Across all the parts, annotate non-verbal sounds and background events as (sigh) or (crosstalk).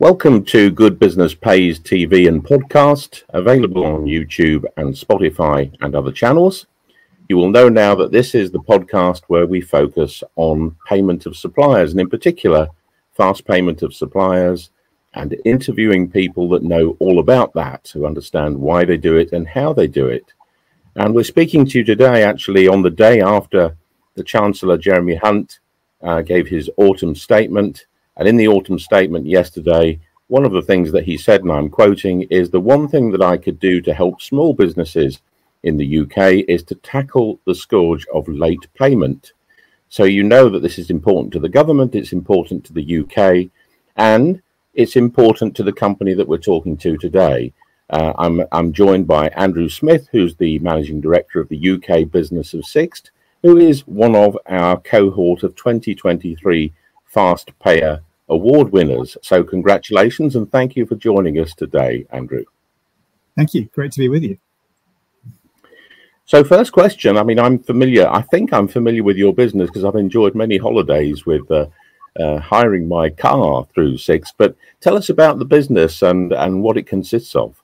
Welcome to Good Business Pays TV and podcast, available on YouTube and Spotify and other channels. You will know now that this is the podcast where we focus on payment of suppliers, and in particular, fast payment of suppliers, and interviewing people that know all about that, who understand why they do it and how they do it. And we're speaking to you today, actually, on the day after the Chancellor Jeremy Hunt uh, gave his autumn statement. And in the autumn statement yesterday, one of the things that he said, and I'm quoting, is the one thing that I could do to help small businesses in the UK is to tackle the scourge of late payment. So you know that this is important to the government, it's important to the UK, and it's important to the company that we're talking to today. Uh, I'm, I'm joined by Andrew Smith, who's the managing director of the UK business of Sixt, who is one of our cohort of 2023 Fast Payer Award winners. So, congratulations and thank you for joining us today, Andrew. Thank you. Great to be with you. So, first question. I mean, I'm familiar. I think I'm familiar with your business because I've enjoyed many holidays with uh, uh, hiring my car through Sixt. But tell us about the business and and what it consists of.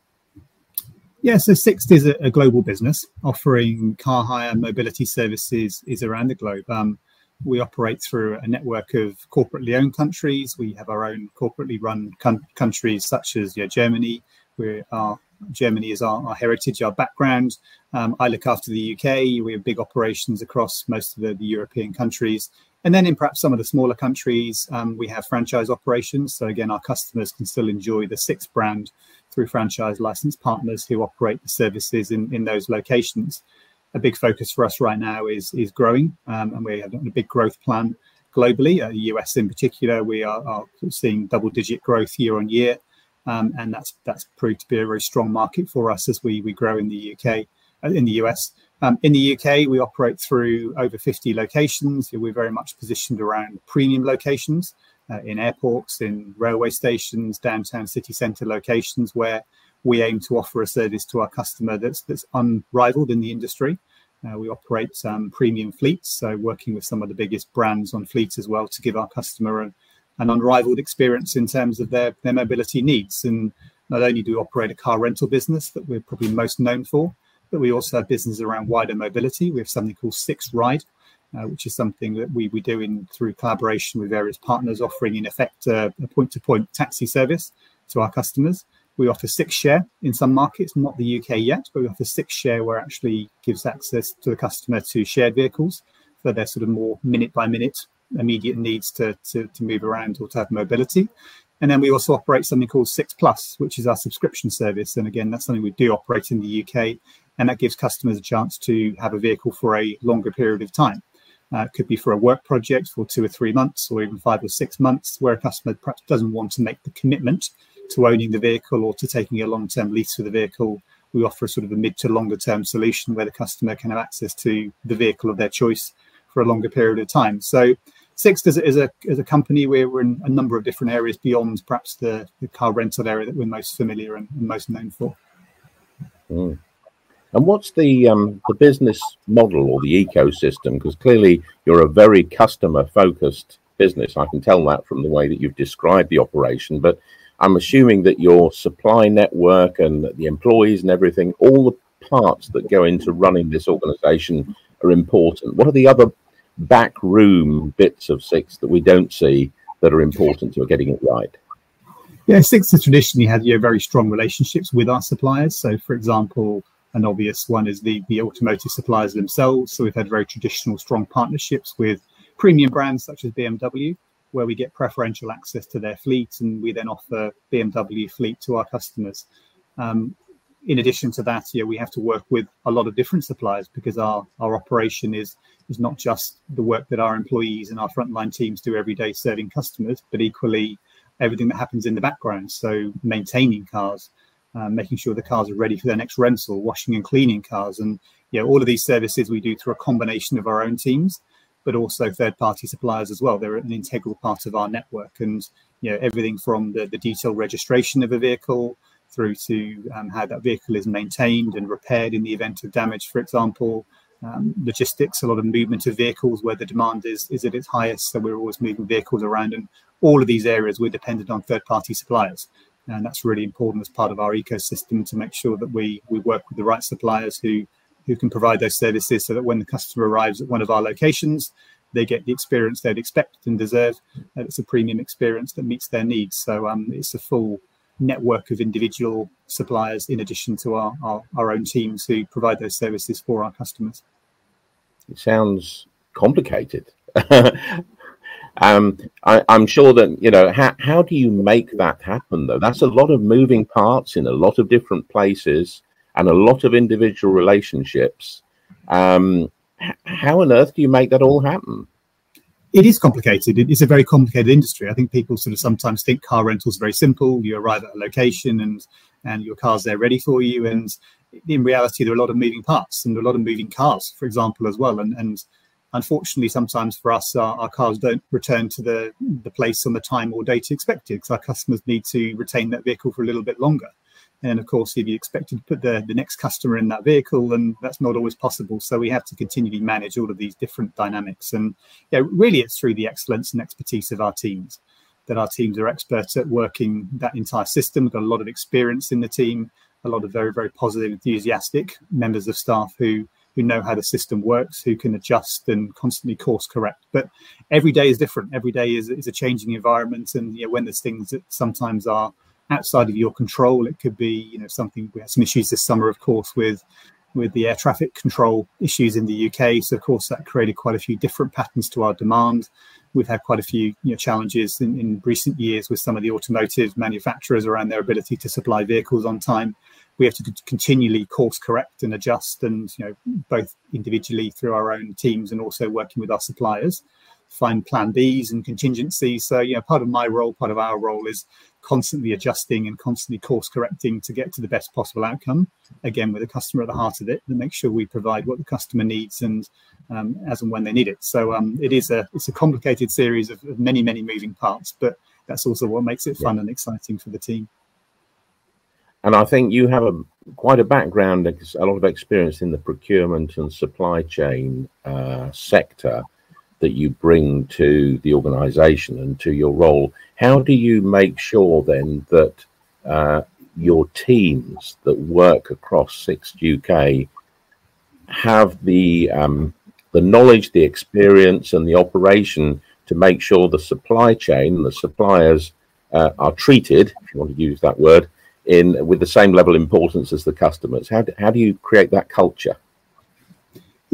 Yeah, so Sixt is a, a global business offering car hire mobility services is around the globe. Um, we operate through a network of corporately owned countries. We have our own corporately run con- countries such as Germany. We are Germany is our, our heritage, our background. Um, I look after the UK. We have big operations across most of the, the European countries. And then in perhaps some of the smaller countries, um, we have franchise operations. So again, our customers can still enjoy the Sixt brand through franchise license partners who operate the services in, in those locations. A big focus for us right now is, is growing, um, and we have a big growth plan globally. Uh, the US in particular, we are, are seeing double digit growth year on year. Um, and that's that's proved to be a very strong market for us as we we grow in the UK, in the US. Um, in the UK, we operate through over 50 locations. We're very much positioned around premium locations uh, in airports, in railway stations, downtown city centre locations where we aim to offer a service to our customer that's that's unrivaled in the industry. Uh, we operate um, premium fleets, so working with some of the biggest brands on fleets as well to give our customer an, an unrivaled experience in terms of their, their mobility needs. And not only do we operate a car rental business that we're probably most known for, but we also have business around wider mobility. We have something called Sixt Ride, uh, which is something that we, we do in through collaboration with various partners, offering in effect uh, a point to point taxi service to our customers. We offer Sixt Share in some markets, not the UK yet, but we offer Sixt Share where actually gives access to the customer to shared vehicles for their sort of more minute by minute immediate needs to, to, to move around or to have mobility. And then we also operate something called Sixt Plus, which is our subscription service. And again, that's something we do operate in the UK and that gives customers a chance to have a vehicle for a longer period of time. Uh, it could be for a work project for two or three months, or even five or six months, where a customer perhaps doesn't want to make the commitment to owning the vehicle or to taking a long term lease for the vehicle. We offer a sort of a mid to longer term solution where the customer can have access to the vehicle of their choice for a longer period of time. So, Sixt is, is, a, is a company where we're in a number of different areas beyond perhaps the, the car rental area that we're most familiar and, most known for. Mm. And what's the um, the business model or the ecosystem? Because clearly you're a very customer focused business. I can tell that from the way that you've described the operation. But I'm assuming that your supply network and the employees and everything, all the parts that go into running this organization are important. What are the other back room bits of Sixt that we don't see that are important to getting it right? Yeah, Sixt has traditionally had you know, very strong relationships with our suppliers. So, for example, an obvious one is the, the automotive suppliers themselves. So we've had very traditional, strong partnerships with premium brands such as BMW, where we get preferential access to their fleet, and we then offer BMW fleet to our customers. Um, in addition to that, yeah, we have to work with a lot of different suppliers because our, our operation is is not just the work that our employees and our frontline teams do every day serving customers, but equally everything that happens in the background. So maintaining cars, uh, making sure the cars are ready for their next rental, washing and cleaning cars, and you know, all of these services we do through a combination of our own teams, but also third-party suppliers as well. They're an integral part of our network, and you know everything from the, the detailed registration of a vehicle through to um, how that vehicle is maintained and repaired in the event of damage, for example. Um, logistics, a lot of movement of vehicles where the demand is is at its highest. So we're always moving vehicles around, and all of these areas we're dependent on third-party suppliers, and that's really important as part of our ecosystem to make sure that we we work with the right suppliers who who can provide those services, so that when the customer arrives at one of our locations, they get the experience they'd expect and deserve. It's a premium experience that meets their needs. So um, it's a full network of individual suppliers in addition to our, our, our own teams who provide those services for our customers. It sounds complicated. (laughs) um, I, am sure that, you know, how, how do you make that happen though? That's a lot of moving parts in a lot of different places and a lot of individual relationships. Um, how on earth do you make that all happen? It is complicated. It is a very complicated industry. I think people sort of sometimes think car rental is very simple. You arrive at a location and and your car's there ready for you. And in reality, there are a lot of moving parts and a lot of moving cars, for example, as well. And and unfortunately, sometimes for us, our, our cars don't return to the the place on the time or date expected because our customers need to retain that vehicle for a little bit longer. And of course, if you expected to put the, the next customer in that vehicle, then that's not always possible. So we have to continually manage all of these different dynamics. And yeah, really, it's through the excellence and expertise of our teams that our teams are experts at working that entire system. We've got a lot of experience in the team, a lot of very, very positive, enthusiastic members of staff who who know how the system works, who can adjust and constantly course correct. But every day is different. Every day is, is a changing environment. And you know, when there's things that sometimes are outside of your control. It could be, you know, something. We had some issues this summer, of course, with with the air traffic control issues in the UK. So, of course, that created quite a few different patterns to our demand. We've had quite a few you know, challenges in, in recent years with some of the automotive manufacturers around their ability to supply vehicles on time. We have to continually course correct and adjust, and you know, both individually through our own teams and also working with our suppliers find plan Bs and contingencies. So, you know, part of my role, part of our role is constantly adjusting and constantly course correcting to get to the best possible outcome. Again, with the customer at the heart of it, to make sure we provide what the customer needs and um, as and when they need it. So um, it is a it's a complicated series of, of, many many moving parts, but that's also what makes it fun yeah. and exciting for the team. And I think you have a quite a background, a lot of experience in the procurement and supply chain uh, sector that you bring to the organization and to your role. How do you make sure then that uh, your teams that work across Sixt UK have the um, the knowledge, the experience, and the operation to make sure the supply chain, the suppliers uh, are treated, if you want to use that word, in with the same level of importance as the customers. How do, how do you create that culture?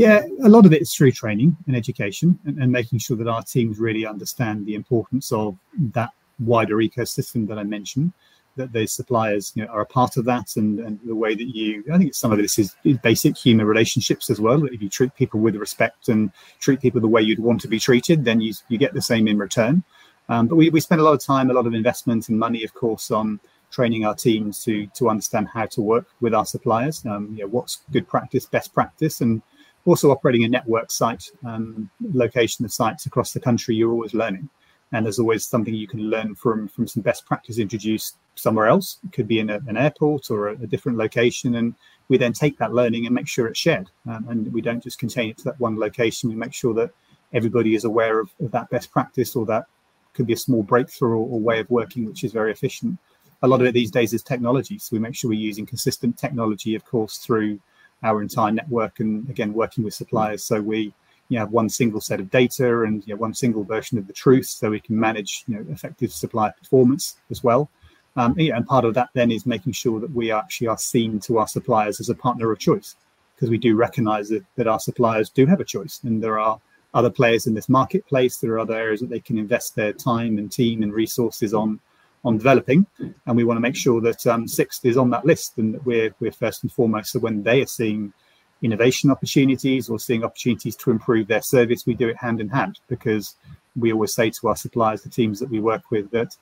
Yeah, a lot of it is through training and education and, and, making sure that our teams really understand the importance of that wider ecosystem that I mentioned, that those suppliers you know, are a part of that and, and the way that you, I think some of this is, is basic human relationships as well. If you treat people with respect and treat people the way you'd want to be treated, then you, you get the same in return. Um, but we, we spend a lot of time, a lot of investment and money, of course, on training our teams to to understand how to work with our suppliers. Um, you know, what's good practice, best practice, and also operating a network site, um, location of sites across the country, you're always learning. And there's always something you can learn from from some best practice introduced somewhere else. It could be in a, an airport or a, a, different location. And we then take that learning and make sure it's shared. Um, and we don't just contain it to that one location. We make sure that everybody is aware of, of that best practice or that could be a small breakthrough or, or way of working, which is very efficient. A lot of it these days is technology. So we make sure we're using consistent technology, of course, through our entire network and again working with suppliers. So we you know, have one single set of data and you know, one single version of the truth so we can manage you know, effective supply performance as well. Um, yeah, and part of that then is making sure that we actually are seen to our suppliers as a partner of choice because we do recognize that, that our suppliers do have a choice and there are other players in this marketplace. There are other areas that they can invest their time and team and resources on on developing, and we want to make sure that um, Sixt is on that list and that we're we're first and foremost. So when they are seeing innovation opportunities or seeing opportunities to improve their service, we do it hand in hand because we always say to our suppliers, the teams that we work with, that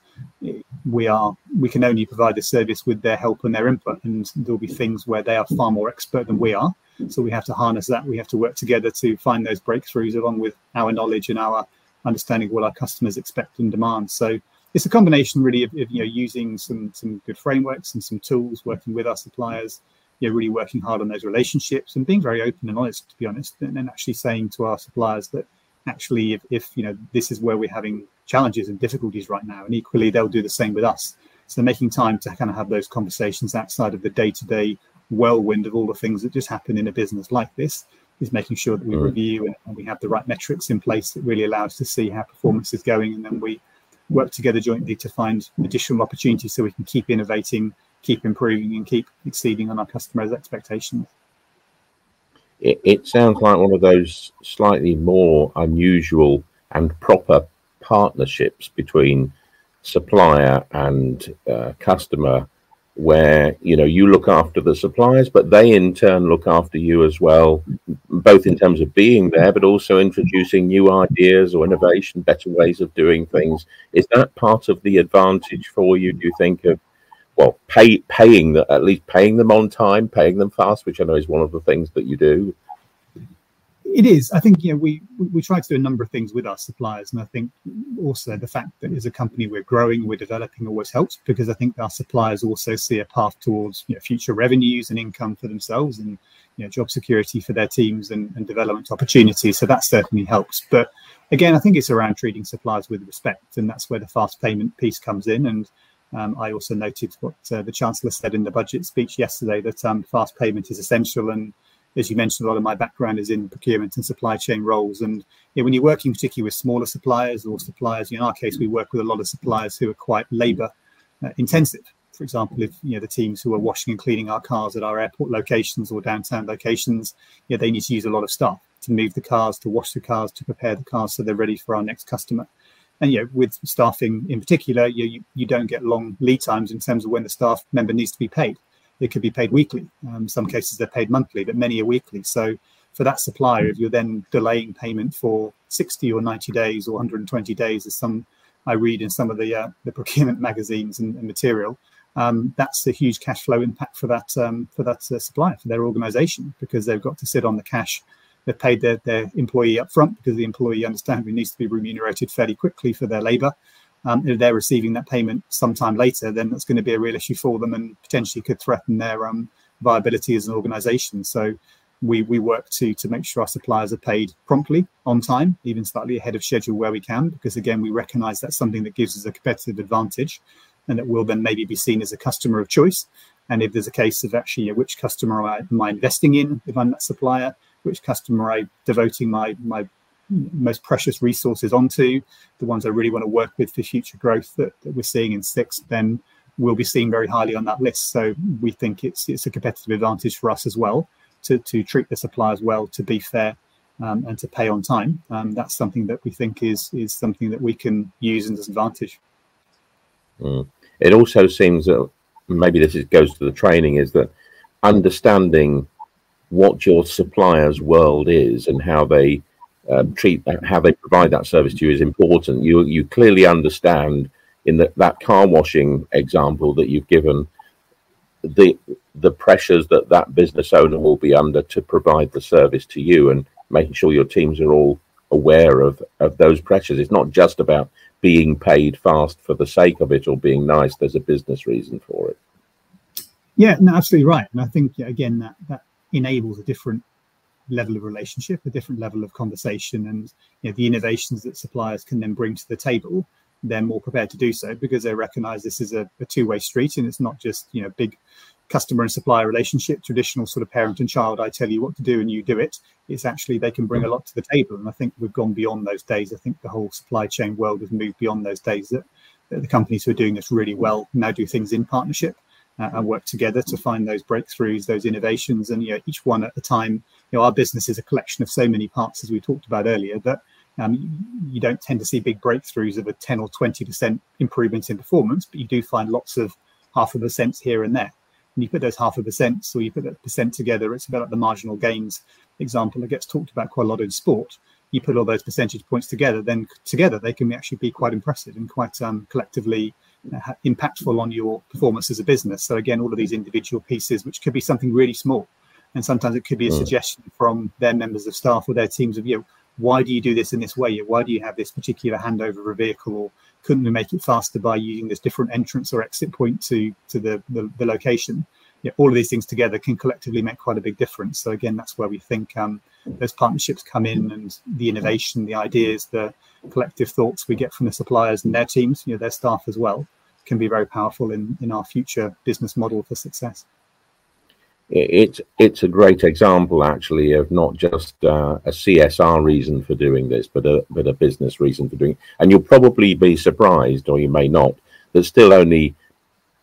we are we can only provide the service with their help and their input, and there'll be things where they are far more expert than we are. So we have to harness that. We have to work together to find those breakthroughs along with our knowledge and our understanding of what our customers expect and demand. So it's a combination really of, of, you know using some some good frameworks and some tools, working with our suppliers, you know, really working hard on those relationships and being very open and honest, to be honest, and then actually saying to our suppliers that actually if, if you know this is where we're having challenges and difficulties right now, and equally they'll do the same with us. So making time to kind of have those conversations outside of the day-to-day whirlwind of all the things that just happen in a business like this is making sure that we mm. review and, and, we have the right metrics in place that really allow us to see how performance is going and then we work together jointly to find additional opportunities so we can keep innovating keep improving and keep exceeding on our customers expectations. It, it sounds like one of those slightly more unusual and proper partnerships between supplier and uh, customer where you know you look after the suppliers but they in turn look after you as well both in terms of being there but also introducing new ideas or innovation better ways of doing things. Is that part of the advantage for you do you think of well pay paying the, at least paying them on time paying them fast which i know is one of the things that you do it is. I think you know we we try to do a number of things with our suppliers, and I think also the fact that as a company we're growing, we're developing always helps because I think our suppliers also see a path towards you know, future revenues and income for themselves, and you know, job security for their teams and, and development opportunities. So that certainly helps. But again, I think it's around treating suppliers with respect, and that's where the fast payment piece comes in. And um, I also noted what uh, the Chancellor said in the budget speech yesterday that um, fast payment is essential and as you mentioned, a lot of my background is in procurement and supply chain roles. And you know, when you're working particularly with smaller suppliers or suppliers, in our case, we work with a lot of suppliers who are quite labour uh, intensive. For example, if you know the teams who are washing and cleaning our cars at our airport locations or downtown locations, you know, they need to use a lot of staff to move the cars, to wash the cars, to prepare the cars so they're ready for our next customer. And you know, with staffing in particular, you, you, you don't get long lead times in terms of when the staff member needs to be paid it could be paid weekly. Um, some cases they're paid monthly, but many are weekly. So for that supplier, if you're then delaying payment for 60 or 90 days or 120 days, as some I read in some of the uh, the (laughs) procurement magazines and, and material, um, that's a huge cash flow impact for that um, for that uh, supplier for their organisation because they've got to sit on the cash. They've paid their, their employee up front because the employee understandably needs to be remunerated fairly quickly for their labour um, if they're receiving that payment sometime later, then that's going to be a real issue for them and potentially could threaten their um, viability as an organisation. So we we work to to make sure our suppliers are paid promptly, on time, even slightly ahead of schedule where we can, because again we recognise that's something that gives us a competitive advantage, and that will then maybe be seen as a customer of choice. And if there's a case of actually you know, which customer am I investing in if I'm that supplier, which customer am I devoting my my most precious resources onto, the ones I really want to work with for future growth that, that we're seeing in Sixt, then we'll be seen very highly on that list. So we think it's it's a competitive advantage for us as well to to treat the suppliers well, to be fair, um, and to pay on time. Um, that's something that we think is is something that we can use as an advantage. Mm. It also seems that maybe this is, goes to the training is that understanding what your supplier's world is and how they um, treat how they provide that service to you is important. You you clearly understand in the, that car washing example that you've given the the pressures that that business owner will be under to provide the service to you and making sure your teams are all aware of of those pressures. It's not just about being paid fast for the sake of it or being nice. There's a business reason for it. Yeah, no, absolutely right. And I think again that that enables a different level of relationship, a different level of conversation, and you know, the innovations that suppliers can then bring to the table, they're more prepared to do so because they recognise this is a, a two-way street, and it's not just you know big customer and supplier relationship, traditional sort of parent and child. I tell you what to do and you do it. It's actually they can bring a lot to the table, and I think we've gone beyond those days. I think the whole supply chain world has moved beyond those days that, that the companies who are doing this really well now do things in partnership uh, and work together to find those breakthroughs, those innovations, and you know, each one at a time. Know, our business is a collection of so many parts, as we talked about earlier, that um, you don't tend to see big breakthroughs of a 10 or 20% improvement in performance, but you do find lots of half a cent here and there. And you put those half a cent, so you put that percent together, it's about the marginal gains example that gets talked about quite a lot in sport. You put all those percentage points together, then together they can actually be quite impressive and quite um, collectively impactful on your performance as a business. So again, all of these individual pieces, which could be something really small, and sometimes it could be a mm. suggestion from their members of staff or their teams of you. Know, why do you do this in this way? Why do you have this particular handover of a vehicle, or couldn't we make it faster by using this different entrance or exit point to to the the, the location? Yeah, all of these things together can collectively make quite a big difference. So again, that's where we think um, those partnerships come in, and the innovation, the ideas, the collective thoughts we get from the suppliers and their teams, you know, their staff as well, can be very powerful in in our future business model for success it's it's a great example actually of not just uh, a CSR reason for doing this, but a but a business reason for doing. It. And you'll probably be surprised, or you may not, that still only,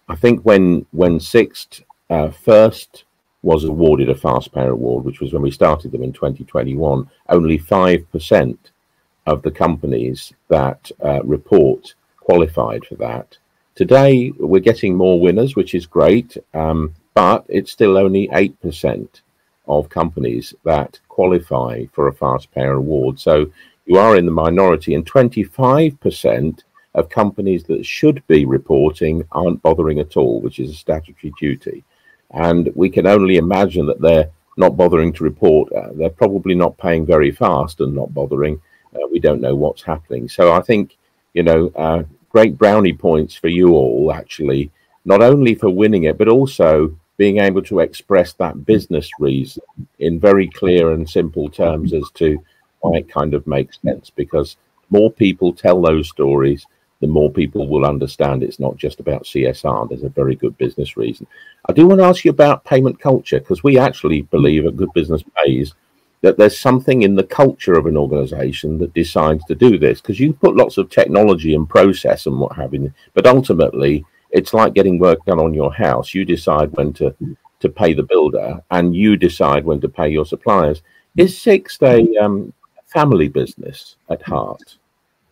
I think when when Sixt uh, first was awarded a Fast Payer Award, which was when we started them in 2021, only five percent of the companies that uh, report qualified for that. Today we're getting more winners, which is great. Um, but it's still only 8% of companies that qualify for a fast payer award. So you are in the minority, and 25% of companies that should be reporting aren't bothering at all, which is a statutory duty. And we can only imagine that they're not bothering to report. Uh, they're probably not paying very fast and not bothering. Uh, we don't know what's happening. So I think, you know, uh, great brownie points for you all, actually, not only for winning it, but also being able to express that business reason in very clear and simple terms as to why it kind of makes sense. Because more people tell those stories the more people will understand it's not just about csr there's a very good business reason. I do want to ask you about payment culture because we actually believe a good business pays that there's something in the culture of an organization that decides to do this. Because you put lots of technology and process and what have you but ultimately it's like getting work done on your house. You decide when to to pay the builder, and you decide when to pay your suppliers. Is Sixt a um, family business at heart?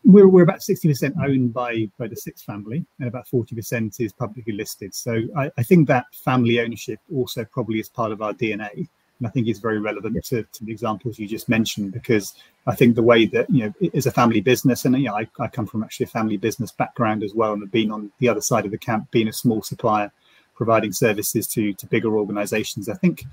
We're, we're about 60% owned by, by the Sixt family, and about 40% is publicly listed. So I, I think that family ownership also probably is part of our DNA. And I think it's very relevant to, to the examples you just mentioned because I think the way that, you know, it is a family business and, you know, I, I come from actually a family business background as well and have been on the other side of the camp, being a small supplier, providing services to, to bigger organizations. I think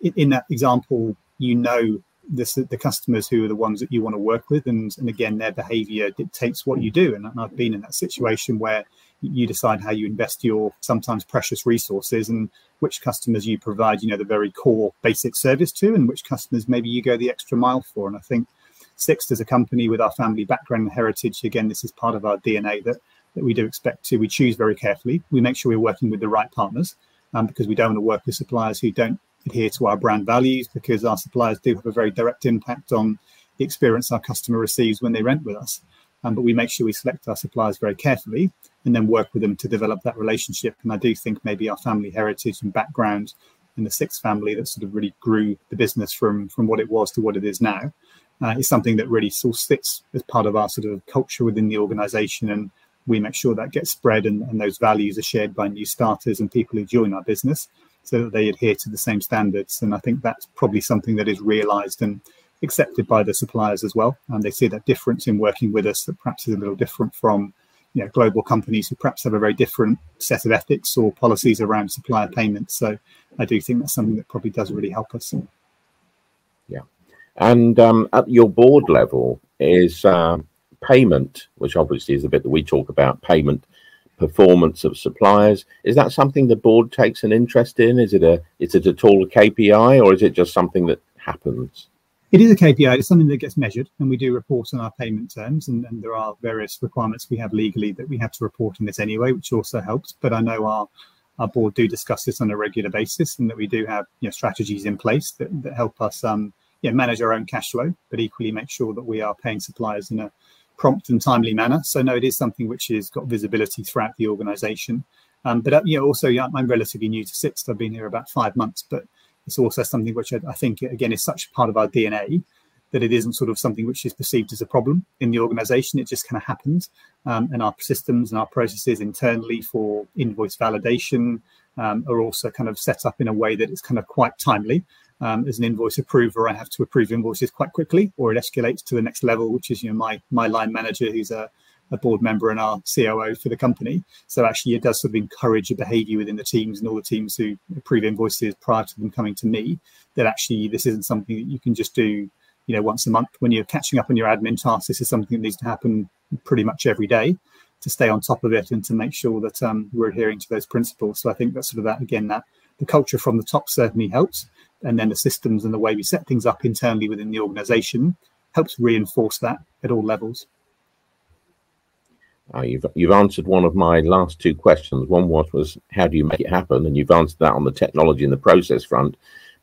in, in that example, you know this, the customers who are the ones that you want to work with and, and again their behavior dictates what you do and i've been in that situation where you decide how you invest your sometimes precious resources and which customers you provide, you know, the very core basic service to, and which customers maybe you go the extra mile for. And I think Sixt as a company with our family background and heritage, again, this is part of our DNA that that we do expect to. We choose very carefully. We make sure we're working with the right partners um, because we don't want to work with suppliers who don't adhere to our brand values because our suppliers do have a very direct impact on the experience our customer receives when they rent with us. Um, but we make sure we select our suppliers very carefully and then work with them to develop that relationship. And I do think maybe our family heritage and background in the Sixt family that sort of really grew the business from from what it was to what it is now uh, is something that really sort of sits as part of our sort of culture within the organization and we make sure that gets spread and, and those values are shared by new starters and people who join our business so that they adhere to the same standards and i think that's probably something that is realized and accepted by the suppliers as well and they see that difference in working with us that perhaps is a little different from you know, global companies who perhaps have a very different set of ethics or policies around supplier payments. So I do think that's something that probably does really help us. Yeah. And um, at your board level is uh, payment, which obviously is the bit that we talk about, payment performance of suppliers. Is that something the board takes an interest in? Is it a is it at all a KPI or is it just something that happens? It is a KPI. It's something that gets measured, and we do report on our payment terms. And, and, there are various requirements we have legally that we have to report on this anyway, which also helps. But I know our our board do discuss this on a regular basis, and that we do have you know, strategies in place that, that help us um, know, manage our own cash flow, but equally make sure that we are paying suppliers in a prompt and timely manner. So no, it is something which has got visibility throughout the organisation. Um, but uh, you know, also, yeah, I'm relatively new to Sixt. I've been here about five months, but it's also something which I, I think, again, is such part of our DNA that it isn't sort of something which is perceived as a problem in the organization. It just kind of happens. Um, and our systems and our processes internally for invoice validation um, are also kind of set up in a way that it's kind of quite timely. Um, as an invoice approver, I have to approve invoices quite quickly, or it escalates to the next level, which is you know my my line manager, who's a a board member and our COO for the company. So actually, it does sort of encourage a behaviour within the teams and all the teams who approve invoices prior to them coming to me. That actually, this isn't something that you can just do, you know, once a month when you're catching up on your admin tasks. This is something that needs to happen pretty much every day. to stay on top of it and to make sure that um, we're adhering to those principles. So I think that's sort of that again that the culture from the top certainly helps, and then the systems and the way we set things up internally within the organisation helps reinforce that at all levels. Uh, you've you've answered one of my last two questions. One was was how do you make it happen, and you've answered that on the technology and the process front.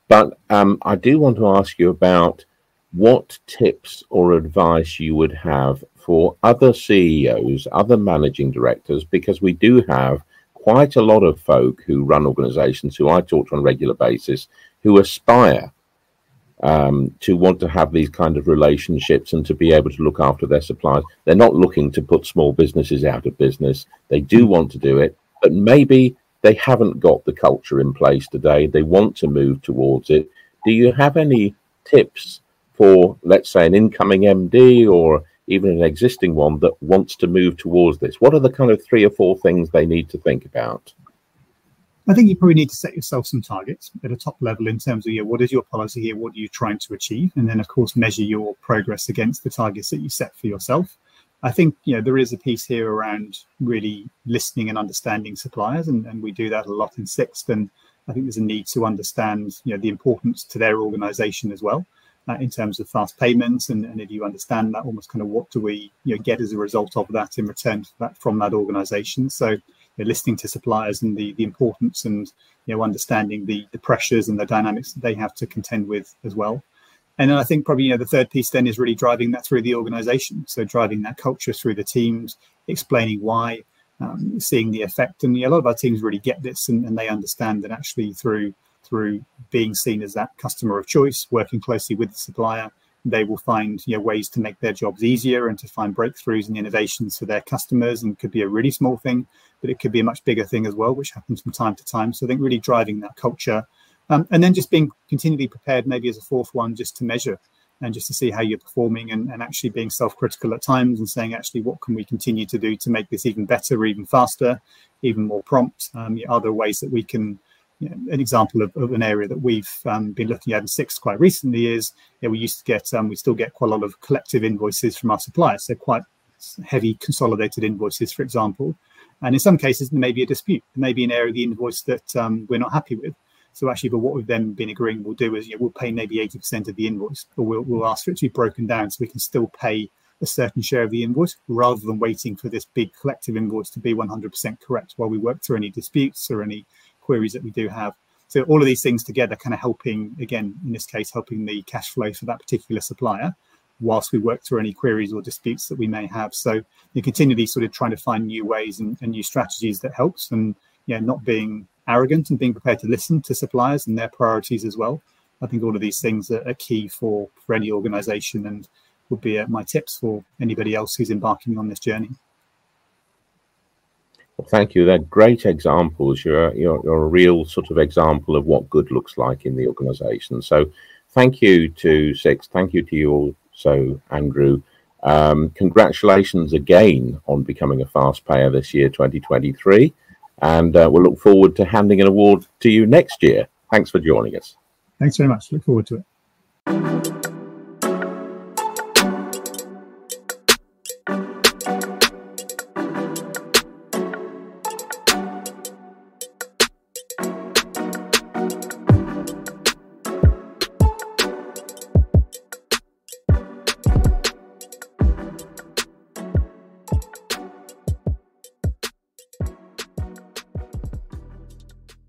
But um, I do want to ask you about what tips or advice you would have for other CEOs, other managing directors, because we do have quite a lot of folk who run organizations who I talk to on a regular basis who aspire um, to want to have these kind of relationships and to be able to look after their suppliers. They're not looking to put small businesses out of business. They do want to do it, but maybe they haven't got the culture in place today. They want to move towards it. Do you have any tips for, let's say, an incoming MD or even an existing one that wants to move towards this? What are the kind of three or four things they need to think about? I think you probably need to set yourself some targets at a top level in terms of know, what is your policy here, what are you trying to achieve, and then of course measure your progress against the targets that you set for yourself. I think you know there is a piece here around really listening and understanding suppliers, and, and we do that a lot in Sixt. And I think there's a need to understand you know the importance to their organisation as well uh, in terms of fast payments, and, and if you understand that, almost kind of what do we you know get as a result of that in return that from that organisation. So you listening to suppliers and the the importance and you know understanding the the pressures and the dynamics that they have to contend with as well. And then I think probably you know the third piece then is really driving that through the organisation. So driving that culture through the teams, explaining why, um, seeing the effect. And you know, a lot of our teams really get this and, and they understand that actually through through being seen as that customer of choice, working closely with the supplier, they will find you know, ways to make their jobs easier and to find breakthroughs and innovations for their customers. And could be a really small thing, but it could be a much bigger thing as well, which happens from time to time. So I think really driving that culture. Um, and then just being continually prepared, maybe as a fourth one, just to measure and just to see how you're performing and, and actually being self-critical at times and saying actually what can we continue to do to make this even better even faster even more prompt um, are there ways that we can you know, an example of, of, an area that we've um, been looking at in Sixt quite recently is you know, we used to get um, we still get quite a lot of collective invoices from our suppliers so quite heavy consolidated invoices for example. And in some cases there may be a dispute. There may be an area of the invoice that um, we're not happy with. So actually but what we've then been agreeing we'll do is you know, we'll pay maybe 80% of the invoice or we'll, we'll ask for it to be broken down so we can still pay a certain share of the invoice rather than waiting for this big collective invoice to be 100% correct while we work through any disputes or any queries that we do have. So all of these things together kind of helping, again, in this case, helping the cash flow for that particular supplier whilst we work through any queries or disputes that we may have. So you're continually sort of trying to find new ways and, and new strategies that helps and yeah, not being arrogant and being prepared to listen to suppliers and their priorities as well. I think all of these things are, are key for, for any organization and would be uh, my tips for anybody else who's embarking on this journey. Thank you. They're great examples. You're, you're, you're a real sort of example of what good looks like in the organization. So thank you to Sixt. Thank you to you also, Andrew. Um, congratulations again on becoming a fast payer this year, 2023. And uh, we'll look forward to handing an award to you next year. Thanks for joining us. Thanks very much. Look forward to it.